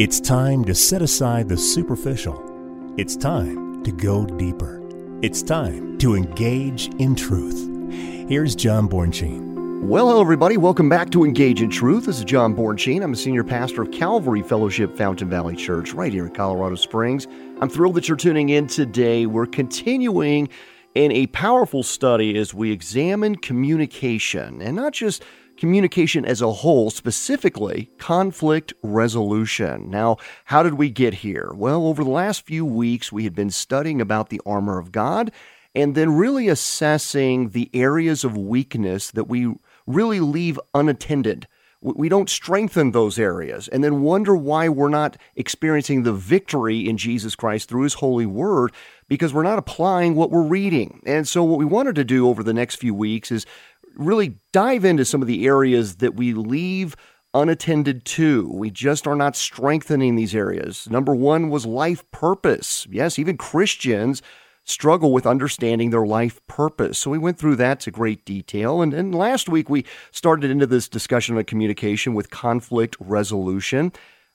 It's time to set aside the superficial. It's time to go deeper. It's time to engage in truth. Here's John Bornschein. Well, hello, everybody. Welcome back to Engage in Truth. This is John Bornschein. I'm a senior pastor of Calvary Fellowship Fountain Valley Church right here in Colorado Springs. I'm thrilled that you're tuning in today. We're continuing in a powerful study as we examine communication and not just communication as a whole, specifically conflict resolution. Now, how did we get here? Well, over the last few weeks, we had been studying about the armor of God and then really assessing the areas of weakness that we really leave unattended. We don't strengthen those areas and then wonder why we're not experiencing the victory in Jesus Christ through His holy word because we're not applying what we're reading. And so, what we wanted to do over the next few weeks is really dive into some of the areas that we leave unattended to. We just are not strengthening these areas. Number one was life purpose. Yes, even Christians struggle with understanding their life purpose. So we went through that to great detail. And, and last week we started into this discussion of communication with conflict resolution.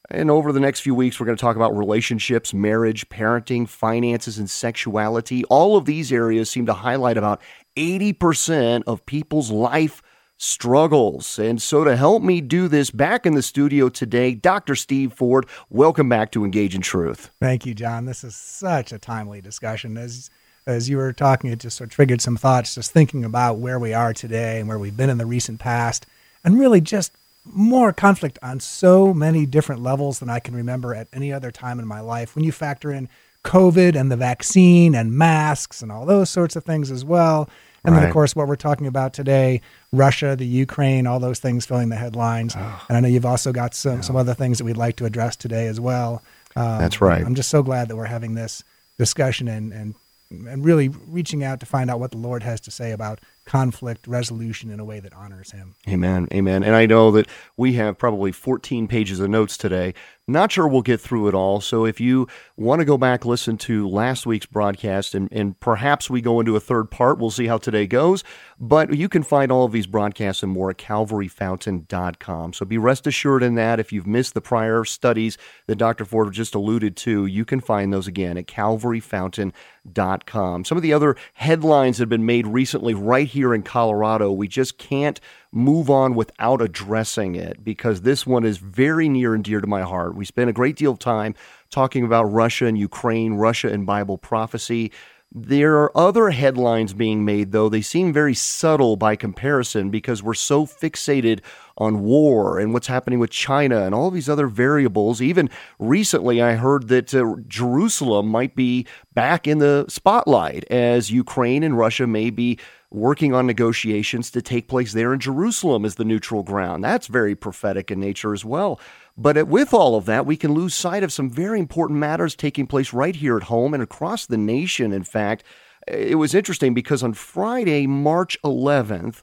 And over the next few weeks, we're going to talk about relationships, marriage, parenting, finances, and sexuality. All of these areas seem to highlight about 80% of people's life struggles. And so, to help me do this back in the studio today, Dr. Steve Ford, welcome back to Engage in Truth. Thank you, John. This is such a timely discussion. As as you were talking, it just sort of triggered some thoughts, just thinking about where we are today and where we've been in the recent past, and really just more conflict on so many different levels than I can remember at any other time in my life. When you factor in COVID and the vaccine and masks and all those sorts of things as well. And right. then, of course, what we're talking about today Russia, the Ukraine, all those things filling the headlines. Oh. And I know you've also got some, yeah. some other things that we'd like to address today as well. Um, That's right. I'm just so glad that we're having this discussion and, and, and really reaching out to find out what the Lord has to say about conflict resolution in a way that honors him. Amen. Amen. And I know that we have probably 14 pages of notes today. Not sure we'll get through it all. So if you want to go back, listen to last week's broadcast, and, and perhaps we go into a third part, we'll see how today goes. But you can find all of these broadcasts and more at calvaryfountain.com. So be rest assured in that. If you've missed the prior studies that Dr. Ford just alluded to, you can find those again at calvaryfountain.com. Some of the other headlines that have been made recently right here in Colorado, we just can't move on without addressing it because this one is very near and dear to my heart. We spent a great deal of time talking about Russia and Ukraine, Russia and Bible prophecy. There are other headlines being made, though. They seem very subtle by comparison because we're so fixated on war and what's happening with China and all these other variables. Even recently, I heard that uh, Jerusalem might be back in the spotlight as Ukraine and Russia may be working on negotiations to take place there in Jerusalem as the neutral ground. That's very prophetic in nature as well. But with all of that, we can lose sight of some very important matters taking place right here at home and across the nation. In fact, eh, it was interesting because on Friday, March 11th,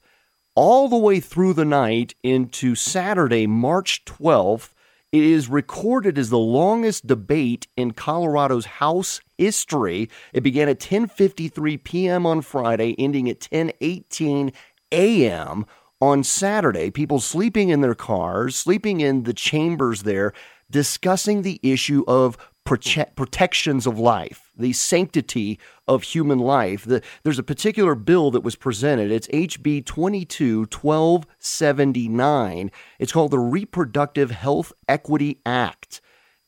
all the way through the night into Saturday, March 12th, it is recorded as the longest debate in Colorado's House history. It began at 10:53 p.m. on Friday, ending at 10:18 a.m. on Saturday. People sleeping in their cars, sleeping in the chambers there, discussing the issue of prote- protections of life, the sanctity of human life. The, there's a particular bill that was presented. It's HB 22 1279. It's called the Reproductive Health Equity Act.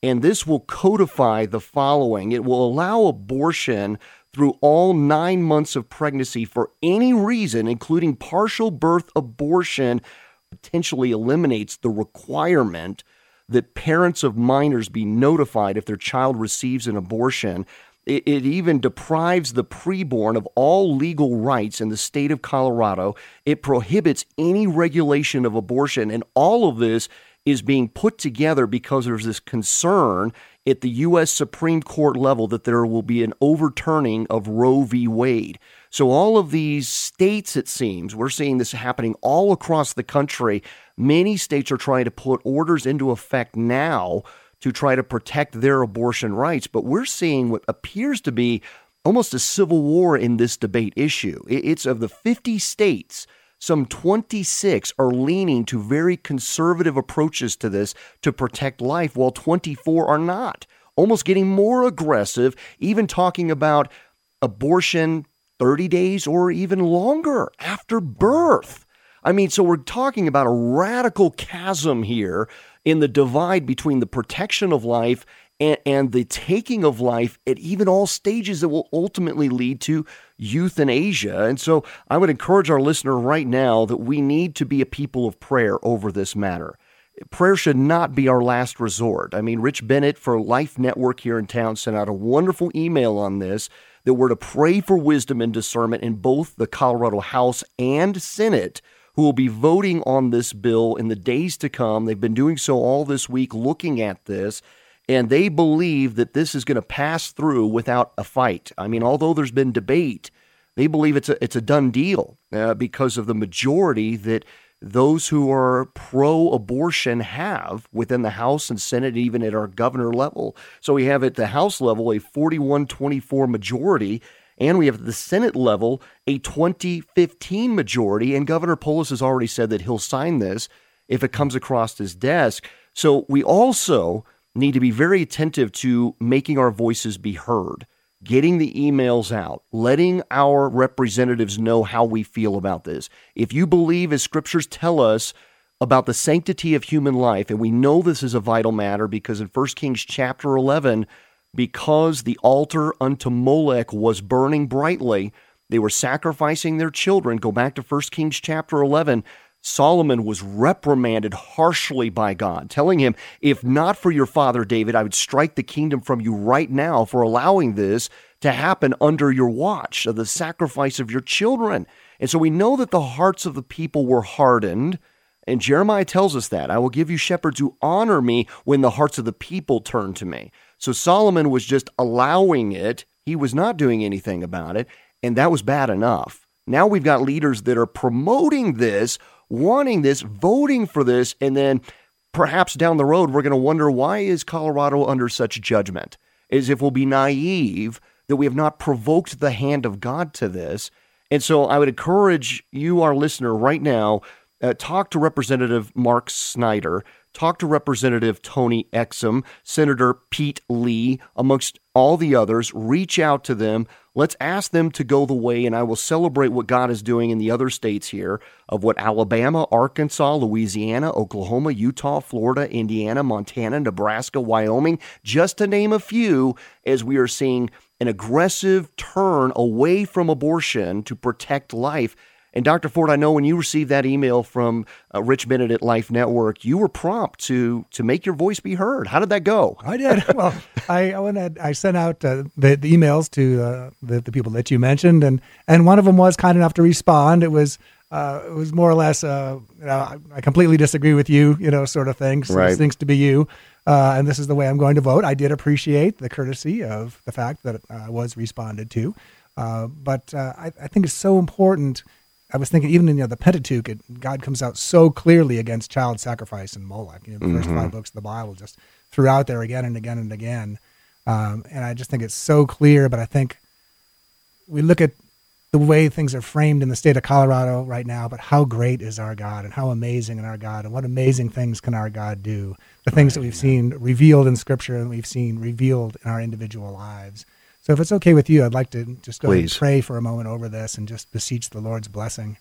And this will codify the following it will allow abortion through all nine months of pregnancy for any reason, including partial birth abortion, potentially eliminates the requirement that parents of minors be notified if their child receives an abortion. It, it, even deprives the preborn of all legal rights in the state of Colorado. It prohibits any regulation of abortion. And all of this is being put together because there's this concern at the U.S. Supreme Court level that there will be an overturning of Roe v. Wade. So, all of these states, it seems, we're seeing this happening all across the country. Many states are trying to put orders into effect now to try to protect their abortion rights. But we're seeing what appears to be almost a civil war in this debate issue. It's of the 50 states some 26 are leaning to very conservative approaches to this to protect life, while 24 are not. Almost getting more aggressive, even talking about abortion 30 days or even longer after birth. I mean, so we're talking about a radical chasm here in the divide between the protection of life and, and, the taking of life at even all stages that will ultimately lead to euthanasia. And so I would encourage our listener right now that we need to be a people of prayer over this matter. Prayer should not be our last resort. I mean, Rich Bennett for Life Network here in town sent out a wonderful email on this that we're to pray for wisdom and discernment in both the Colorado House and Senate who will be voting on this bill in the days to come. They've been doing so all this week, looking at this, and they believe that this is going to pass through without a fight. I mean, although there's been debate, they believe it's a it's a done deal uh, because of the majority that those who are pro-abortion have within the House and Senate, even at our governor level. So we have at the House level a 41-24 majority and we have at the Senate level a 2015 majority. And Governor Polis has already said that he'll sign this if it comes across his desk. So we also need to be very attentive to making our voices be heard, getting the emails out, letting our representatives know how we feel about this. If you believe, as scriptures tell us, about the sanctity of human life, and we know this is a vital matter because in 1 Kings chapter 11, because the altar unto Molech was burning brightly. They were sacrificing their children. Go back to 1 Kings chapter 11. Solomon was reprimanded harshly by God, telling him, If not for your father David, I would strike the kingdom from you right now for allowing this to happen under your watch of the sacrifice of your children. And so we know that the hearts of the people were hardened. And Jeremiah tells us that I will give you shepherds who honor me when the hearts of the people turn to me. So Solomon was just allowing it. He was not doing anything about it. And that was bad enough. Now we've got leaders that are promoting this, wanting this, voting for this, and then perhaps down the road we're going to wonder why is Colorado under such judgment? As if we'll be naive that we have not provoked the hand of God to this. And so I would encourage you, our listener, right now, uh, talk to Representative Marc Snyder talk to Representative Tony Exum, Senator Pete Lee, amongst all the others. Reach out to them. Let's ask them to go the way, and I will celebrate what God is doing in the other states here of what Alabama, Arkansas, Louisiana, Oklahoma, Utah, Florida, Indiana, Montana, Nebraska, Wyoming, just to name a few, as we are seeing an aggressive turn away from abortion to protect life and Dr. Ford, I know when you received that email from uh, Rich Bennett at Life Network, you were prompt to to make your voice be heard. How did that go? I did. Well, I I, went I sent out uh, the, the, emails to uh, the, the people that you mentioned, and and one of them was kind enough to respond. It was uh, it was more or less, uh, you know, I completely disagree with you, you know, sort of thing. So right. things to be you, uh, and this is the way I'm going to vote. I did appreciate the courtesy of the fact that I was responded to, uh, but uh, I, I, think it's so important I was thinking, even in you know, the Pentateuch, it, God comes out so clearly against child sacrifice and Moloch. You know, the mm-hmm. first five books of the Bible just throughout there again and again and again. Um, and I just think it's so clear. But I think we look at the way things are framed in the state of Colorado right now, but how great is our God and how amazing is our God and what amazing things can our God do? The things that we've seen revealed in Scripture and we've seen revealed in our individual lives. So if it's okay with you, I'd like to just go and pray for a moment over this and just beseech the Lord's blessing.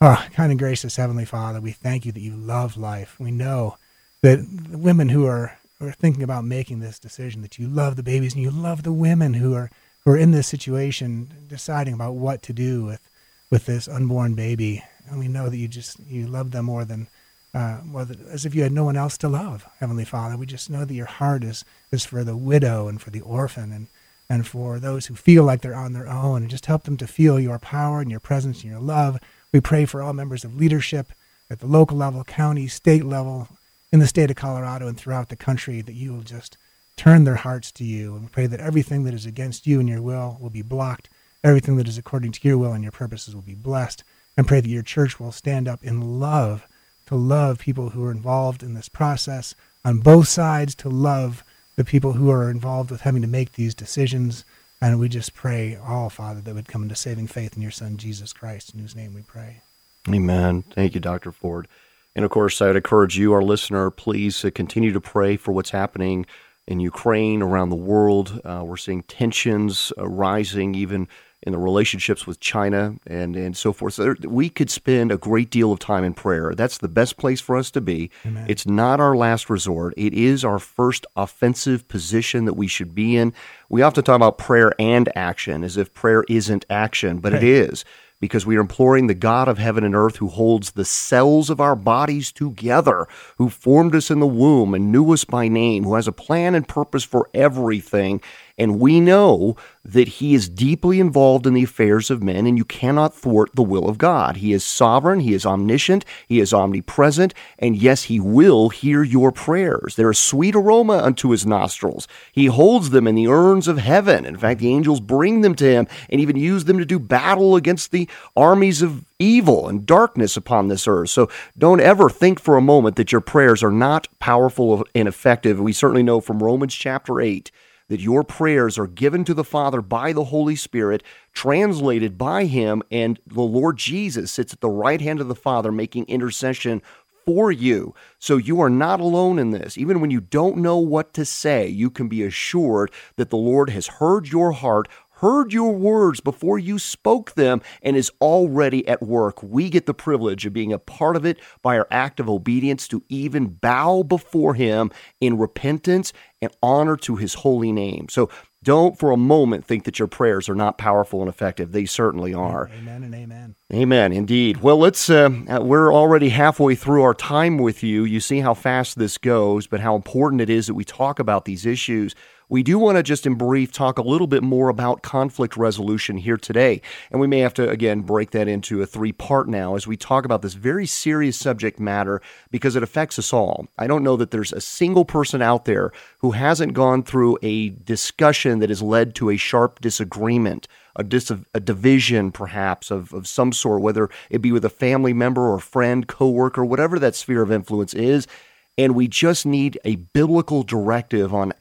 Oh, kind and gracious Heavenly Father, we thank you that you love life. We know that the women who are, who are thinking about making this decision, that you love the babies and you love the women who are who are in this situation, deciding about what to do with with this unborn baby. And we know that you just you love them more than uh, more than, as if you had no one else to love, Heavenly Father. We just know that your heart is is for the widow and for the orphan and and for those who feel like they're on their own, and just help them to feel your power and your presence and your love. We pray for all members of leadership at the local level, county, state level, in the state of Colorado and throughout the country that you will just turn their hearts to you. And we pray that everything that is against you and your will will be blocked, everything that is according to your will and your purposes will be blessed. And pray that your church will stand up in love to love people who are involved in this process on both sides, to love the people who are involved with having to make these decisions. And we just pray all, Father, that would come into saving faith in your Son, Jesus Christ, in whose name we pray. Amen. Thank you, Dr. Ford. And of course, I'd encourage you, our listener, please uh, continue to pray for what's happening in Ukraine, around the world. Uh, we're seeing tensions uh, rising even in the relationships with China and, and so forth. So there, we could spend a great deal of time in prayer. That's the best place for us to be. Amen. It's not our last resort. It is our first offensive position that we should be in. We often talk about prayer and action as if prayer isn't action, but right. it is because we are imploring the God of heaven and earth who holds the cells of our bodies together, who formed us in the womb and knew us by name, who has a plan and purpose for everything. And we know that he is deeply involved in the affairs of men, and you cannot thwart the will of God. He is sovereign, he is omniscient, he is omnipresent, and yes, he will hear your prayers. They're a sweet aroma unto his nostrils. He holds them in the urns of heaven. In fact, the angels bring them to him and even use them to do battle against the armies of evil and darkness upon this earth. So don't ever think for a moment that your prayers are not powerful and effective. We certainly know from Romans chapter 8 that your prayers are given to the Father by the Holy Spirit, translated by Him, and the Lord Jesus sits at the right hand of the Father making intercession for you. So you are not alone in this. Even when you don't know what to say, you can be assured that the Lord has heard your heart, heard your words before you spoke them and is already at work. We get the privilege of being a part of it by our act of obedience to even bow before Him in repentance and honor to His holy name. So don't for a moment think that your prayers are not powerful and effective. They certainly are. Amen and amen. Amen, indeed. Well, let's. Uh, we're already halfway through our time with you. You see how fast this goes, but how important it is that we talk about these issues. We do want to just in brief talk a little bit more about conflict resolution here today. And we may have to, again, break that into a three part now as we talk about this very serious subject matter because it affects us all. I don't know that there's a single person out there who hasn't gone through a discussion that has led to a sharp disagreement. A, dis- a division, perhaps, of, of some sort, whether it be with a family member or friend, coworker, whatever that sphere of influence is. And we just need a biblical directive on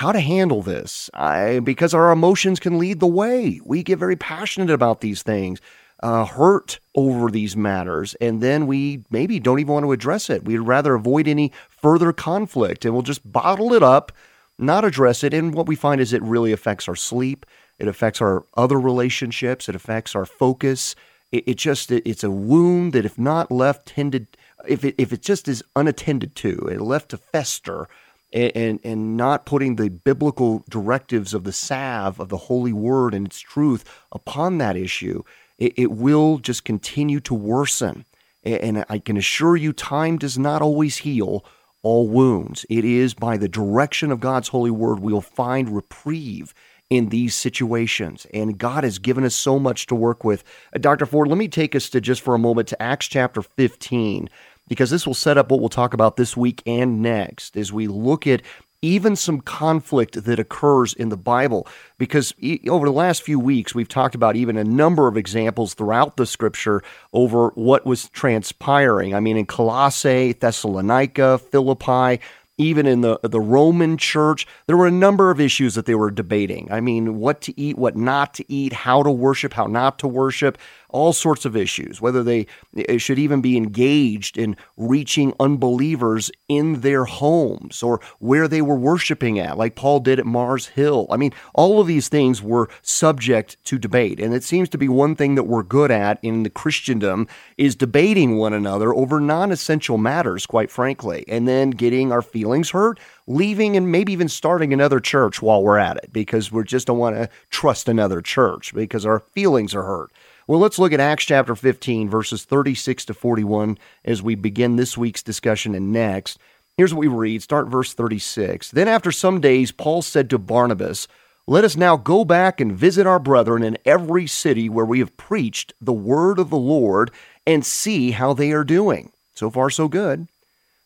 how to handle this I, because our emotions can lead the way. We get very passionate about these things, uh, hurt over these matters, and then we maybe don't even want to address it. We'd rather avoid any further conflict and we'll just bottle it up, not address it. And what we find is it really affects our sleep, it affects our other relationships, it affects our focus. It, it just it, it's a wound that if not left tended, if it, if it just is unattended to, it left to fester and, and, and not putting the biblical directives of the salve of the holy word and its truth upon that issue, it, it will just continue to worsen. And I can assure you, time does not always heal all wounds. It is by the direction of God's holy word we'll find reprieve in these situations. And God has given us so much to work with. Uh, Dr. Ford, let me take us to just for a moment to Acts chapter 15 because this will set up what we'll talk about this week and next as we look at even some conflict that occurs in the Bible. Because over the last few weeks, we've talked about even a number of examples throughout the scripture over what was transpiring. I mean, in Colossae, Thessalonica, Philippi, even in the the Roman church, there were a number of issues that they were debating. I mean, what to eat, what not to eat, how to worship, how not to worship all sorts of issues, whether they eh, should even be engaged in reaching unbelievers in their homes or where they were worshiping at, like Paul did at Mars Hill. I mean, all of these things were subject to debate. And it seems to be one thing that we're good at in the Christendom is debating one another over non essential matters, quite frankly, and then getting our feelings hurt leaving and maybe even starting another church while we're at it because we just don't want to trust another church because our feelings are hurt. Well, let's look at Acts chapter 15, verses 36 to 41 as we begin this week's discussion and next. Here's what we read. Start verse 36. Then after some days, Paul said to Barnabas, Let us now go back and visit our brethren in every city where we have preached the word of the Lord and see how they are doing. So far, so good.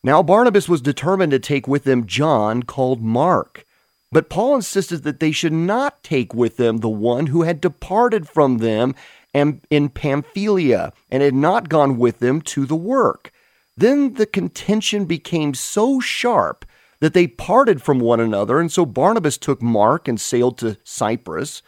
Now, Barnabas was determined to take with them John, called Mark. But Paul insisted that they should not take with them the one who had departed from them in Pamphylia and had not gone with them to the work. Then the contention became so sharp that they parted from one another, and so Barnabas took Mark and sailed to Cyprus.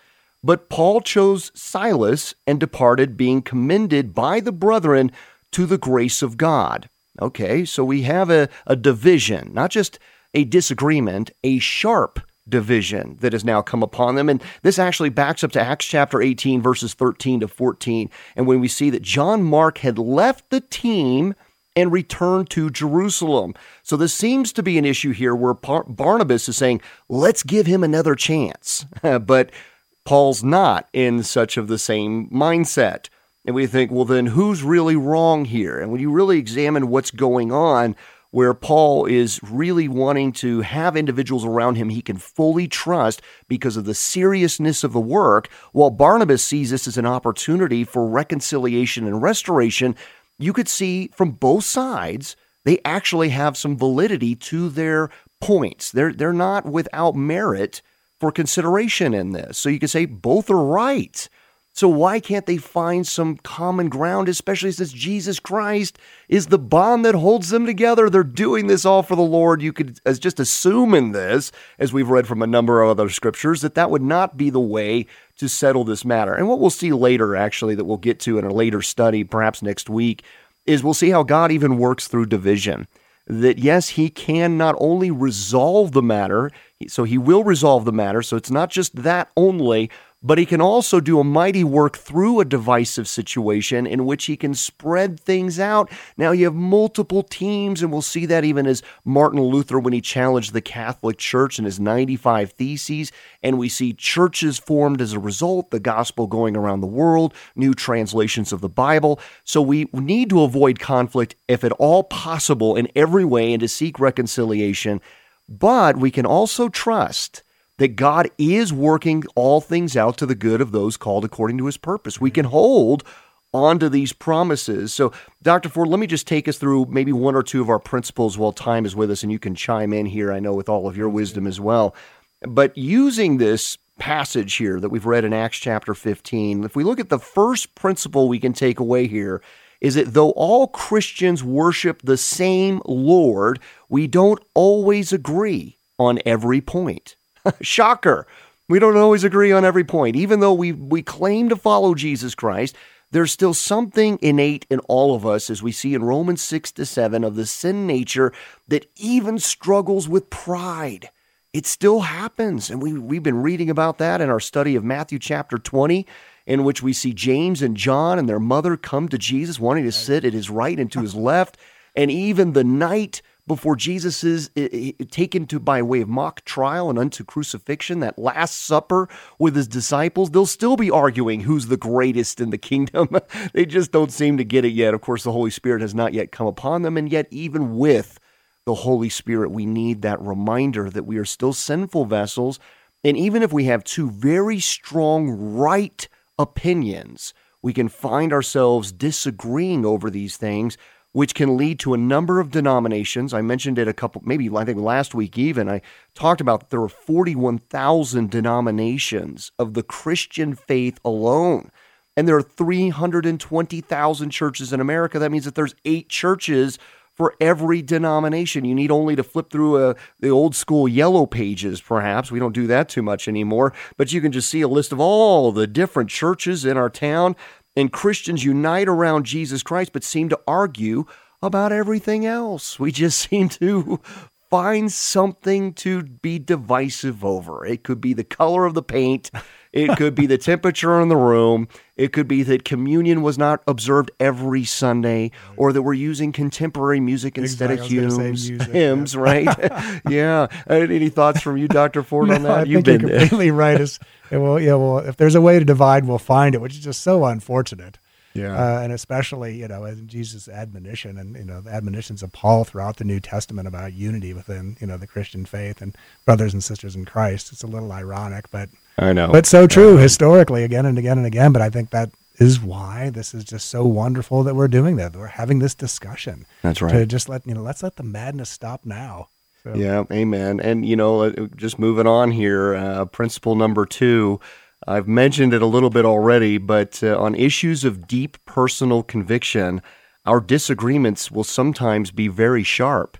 But Paul chose Silas and departed, being commended by the brethren to the grace of God. Okay, so we have a, a division, not just a disagreement, a sharp division that has now come upon them. And this actually backs up to Acts chapter 18, verses 13 to 14. And when we see that John Mark had left the team and returned to Jerusalem. So this seems to be an issue here where Barnabas is saying, let's give him another chance. but Paul's not in such of the same mindset. And we think, well, then who's really wrong here? And when you really examine what's going on, where Paul is really wanting to have individuals around him he can fully trust because of the seriousness of the work, while Barnabas sees this as an opportunity for reconciliation and restoration, you could see from both sides they actually have some validity to their points. They're they're not without merit for consideration in this. So you could say both are right. So why can't they find some common ground, especially since Jesus Christ is the bond that holds them together? They're doing this all for the Lord. You could as just assume in this, as we've read from a number of other scriptures, that that would not be the way to settle this matter. And what we'll see later, actually, that we'll get to in a later study, perhaps next week, is we'll see how God even works through division. That yes, He can not only resolve the matter, so He will resolve the matter. So it's not just that only, but he can also do a mighty work through a divisive situation in which he can spread things out. Now you have multiple teams, and we'll see that even as Martin Luther when he challenged the Catholic Church in his 95 Theses, and we see churches formed as a result, the gospel going around the world, new translations of the Bible. So we need to avoid conflict if at all possible in every way and to seek reconciliation. But we can also trust that God is working all things out to the good of those called according to his purpose. We can hold on to these promises. So, Dr. Ford, let me just take us through maybe one or two of our principles while time is with us, and you can chime in here, I know, with all of your wisdom as well. But using this passage here that we've read in Acts chapter 15, if we look at the first principle we can take away here, is that though all Christians worship the same Lord, we don't always agree on every point. Shocker. We don't always agree on every point. Even though we, we claim to follow Jesus Christ, there's still something innate in all of us, as we see in Romans 6 to 7, of the sin nature that even struggles with pride. It still happens. And we, we've been reading about that in our study of Matthew chapter 20, in which we see James and John and their mother come to Jesus, wanting to sit at his right and to his left. And even the night before Jesus is taken to by way of mock trial and unto crucifixion, that last supper with his disciples, they'll still be arguing who's the greatest in the kingdom. they just don't seem to get it yet. Of course, the Holy Spirit has not yet come upon them, and yet even with the Holy Spirit, we need that reminder that we are still sinful vessels. And even if we have two very strong right opinions, we can find ourselves disagreeing over these things which can lead to a number of denominations. I mentioned it a couple, maybe I think last week even. I talked about there are 41,000 denominations of the Christian faith alone. And there are 320,000 churches in America. That means that there's eight churches for every denomination. You need only to flip through a, uh, the old school yellow pages, perhaps. We don't do that too much anymore, but you can just see a list of all the different churches in our town and Christians unite around Jesus Christ but seem to argue about everything else. We just seem to find something to be divisive over. It could be the color of the paint, it could be the temperature in the room, it could be that communion was not observed every Sunday, or that we're using contemporary music instead exactly. of hymns. Music, hymns, yeah. right? yeah. Any thoughts from you, Doctor Ford, no, on that? I You've think been you're completely right. Is well, yeah. Well, if there's a way to divide, we'll find it, which is just so unfortunate. Yeah. Uh, and especially, you know, in Jesus' admonition and, you know, the admonitions of Paul throughout the New Testament about unity within, you know, the Christian faith and brothers and sisters in Christ. It's a little ironic, but I know. But so true historically again and again and again. But I think that is why this is just so wonderful that we're doing that. We're having this discussion. That's right. To just let, you know, let's let the madness stop now. So. Yeah, amen. And, you know, uh, just moving on here, uh, principle number two I've mentioned it a little bit already, but uh, on issues of deep personal conviction, our disagreements will sometimes be very sharp.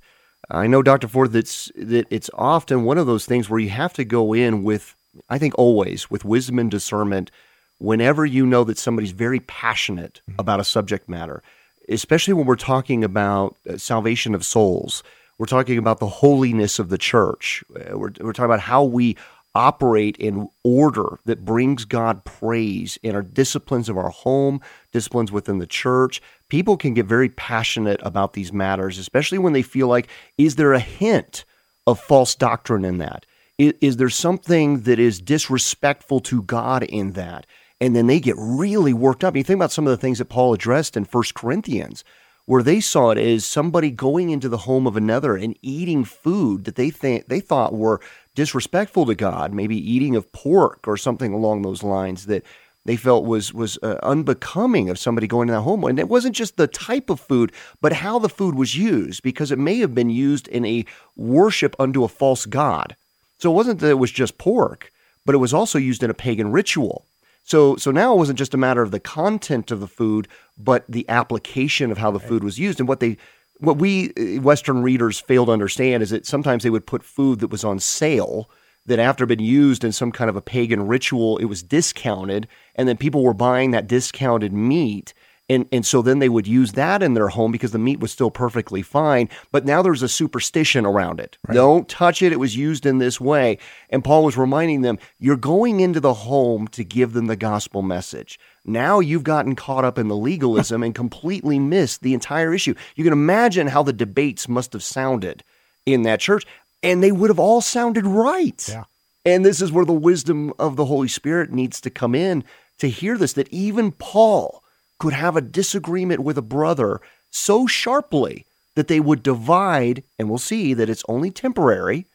I know, Dr. Ford, that's, that it's often one of those things where you have to go in with, I think always, with wisdom and discernment whenever you know that somebody's very passionate mm-hmm. about a subject matter. especially when we're talking about uh, salvation of souls. We're talking about the holiness of the church. Uh, we're, we're talking about how we operate in order that brings God praise in our disciplines of our home, disciplines within the church. People can get very passionate about these matters, especially when they feel like, is there a hint of false doctrine in that? Is, is there something that is disrespectful to God in that? And then they get really worked up. You think about some of the things that Paul addressed in First Corinthians, where they saw it as somebody going into the home of another and eating food that they think they thought were disrespectful to God, maybe eating of pork or something along those lines that they felt was was uh, unbecoming of somebody going to that home. And it wasn't just the type of food, but how the food was used, because it may have been used in a worship unto a false god. So it wasn't that it was just pork, but it was also used in a pagan ritual. So, so now it wasn't just a matter of the content of the food, but the application of how the food was used. And what they, what we uh, Western readers fail to understand is that sometimes they would put food that was on sale that after had been used in some kind of a pagan ritual, it was discounted, and then people were buying that discounted meat and and so then they would use that in their home because the meat was still perfectly fine but now there's a superstition around it. Right. don't touch it. It was used in this way. And paul was reminding them you're going into the home to give them the gospel message. Now you've gotten caught up in the legalism and completely missed the entire issue. You can imagine how the debates must have sounded in that church and they would have all sounded right. Yeah. and this is where the wisdom of the holy spirit needs to come in to hear this that even paul could have a disagreement with a brother so sharply that they would divide, and we'll see that it's only temporary.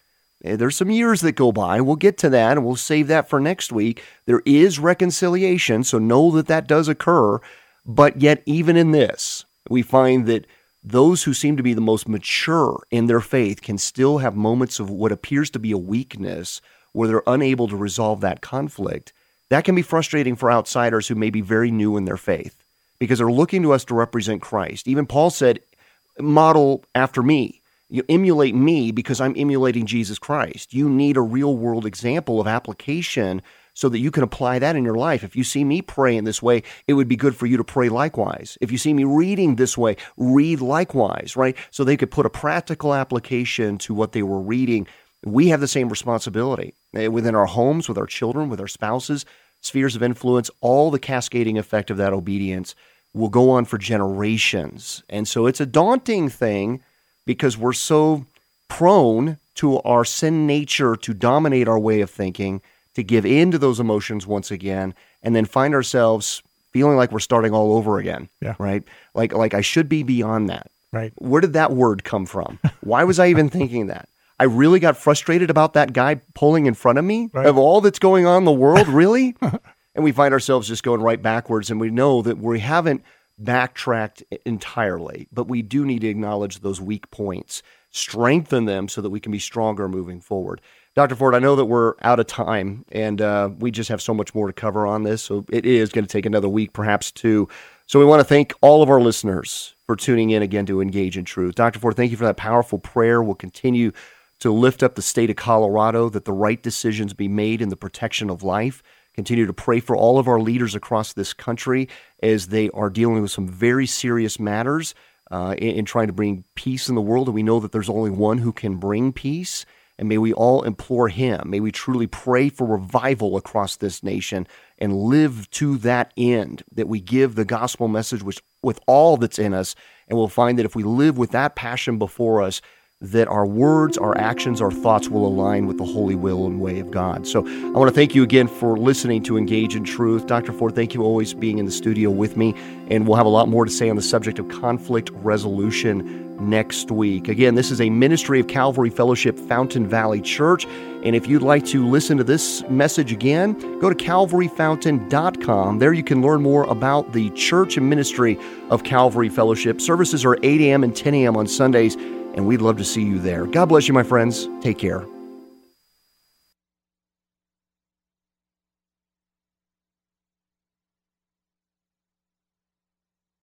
Eh, there's some years that go by. We'll get to that and we'll save that for next week. There is reconciliation, so know that that does occur. But yet, even in this, we find that those who seem to be the most mature in their faith can still have moments of what appears to be a weakness where they're unable to resolve that conflict. That can be frustrating for outsiders who may be very new in their faith because they're looking to us to represent Christ. Even Paul said, model after me. You emulate me because I'm emulating Jesus Christ. You need a real world example of application so that you can apply that in your life. If you see me pray in this way, it would be good for you to pray likewise. If you see me reading this way, read likewise, right? So they could put a practical application to what they were reading. We have the same responsibility eh, within our homes, with our children, with our spouses, spheres of influence, all the cascading effect of that obedience will go on for generations. And so it's a daunting thing because we're so prone to our sin nature to dominate our way of thinking, to give in to those emotions once again, and then find ourselves feeling like we're starting all over again. Yeah. Right? Like like I should be beyond that. Right. Where did that word come from? Why was I even thinking that? I really got frustrated about that guy pulling in front of me right. of all that's going on in the world, really? and we find ourselves just going right backwards. And we know that we haven't backtracked entirely, but we do need to acknowledge those weak points, strengthen them so that we can be stronger moving forward. Dr. Ford, I know that we're out of time and uh, we just have so much more to cover on this. So it is going to take another week, perhaps two. So we want to thank all of our listeners for tuning in again to Engage in Truth. Dr. Ford, thank you for that powerful prayer. We'll continue to lift up the state of Colorado that the right decisions be made in the protection of life continue to pray for all of our leaders across this country as they are dealing with some very serious matters uh, in, in, trying to bring peace in the world. And we know that there's only one who can bring peace. And may we all implore him. May we truly pray for revival across this nation and live to that end, that we give the gospel message with all that's in us. And we'll find that if we live with that passion before us, that our words, our actions, our thoughts will align with the holy will and way of God. So I want to thank you again for listening to Engage in Truth. Dr. Ford, thank you always being in the studio with me. And we'll have a lot more to say on the subject of conflict resolution next week. Again, this is a ministry of Calvary Fellowship Fountain Valley Church. And if you'd like to listen to this message again, go to calvaryfountain.com. There you can learn more about the church and ministry of Calvary Fellowship. Services are 8 a.m. and 10 a.m. on Sundays and we'd love to see you there. God bless you, my friends. Take care.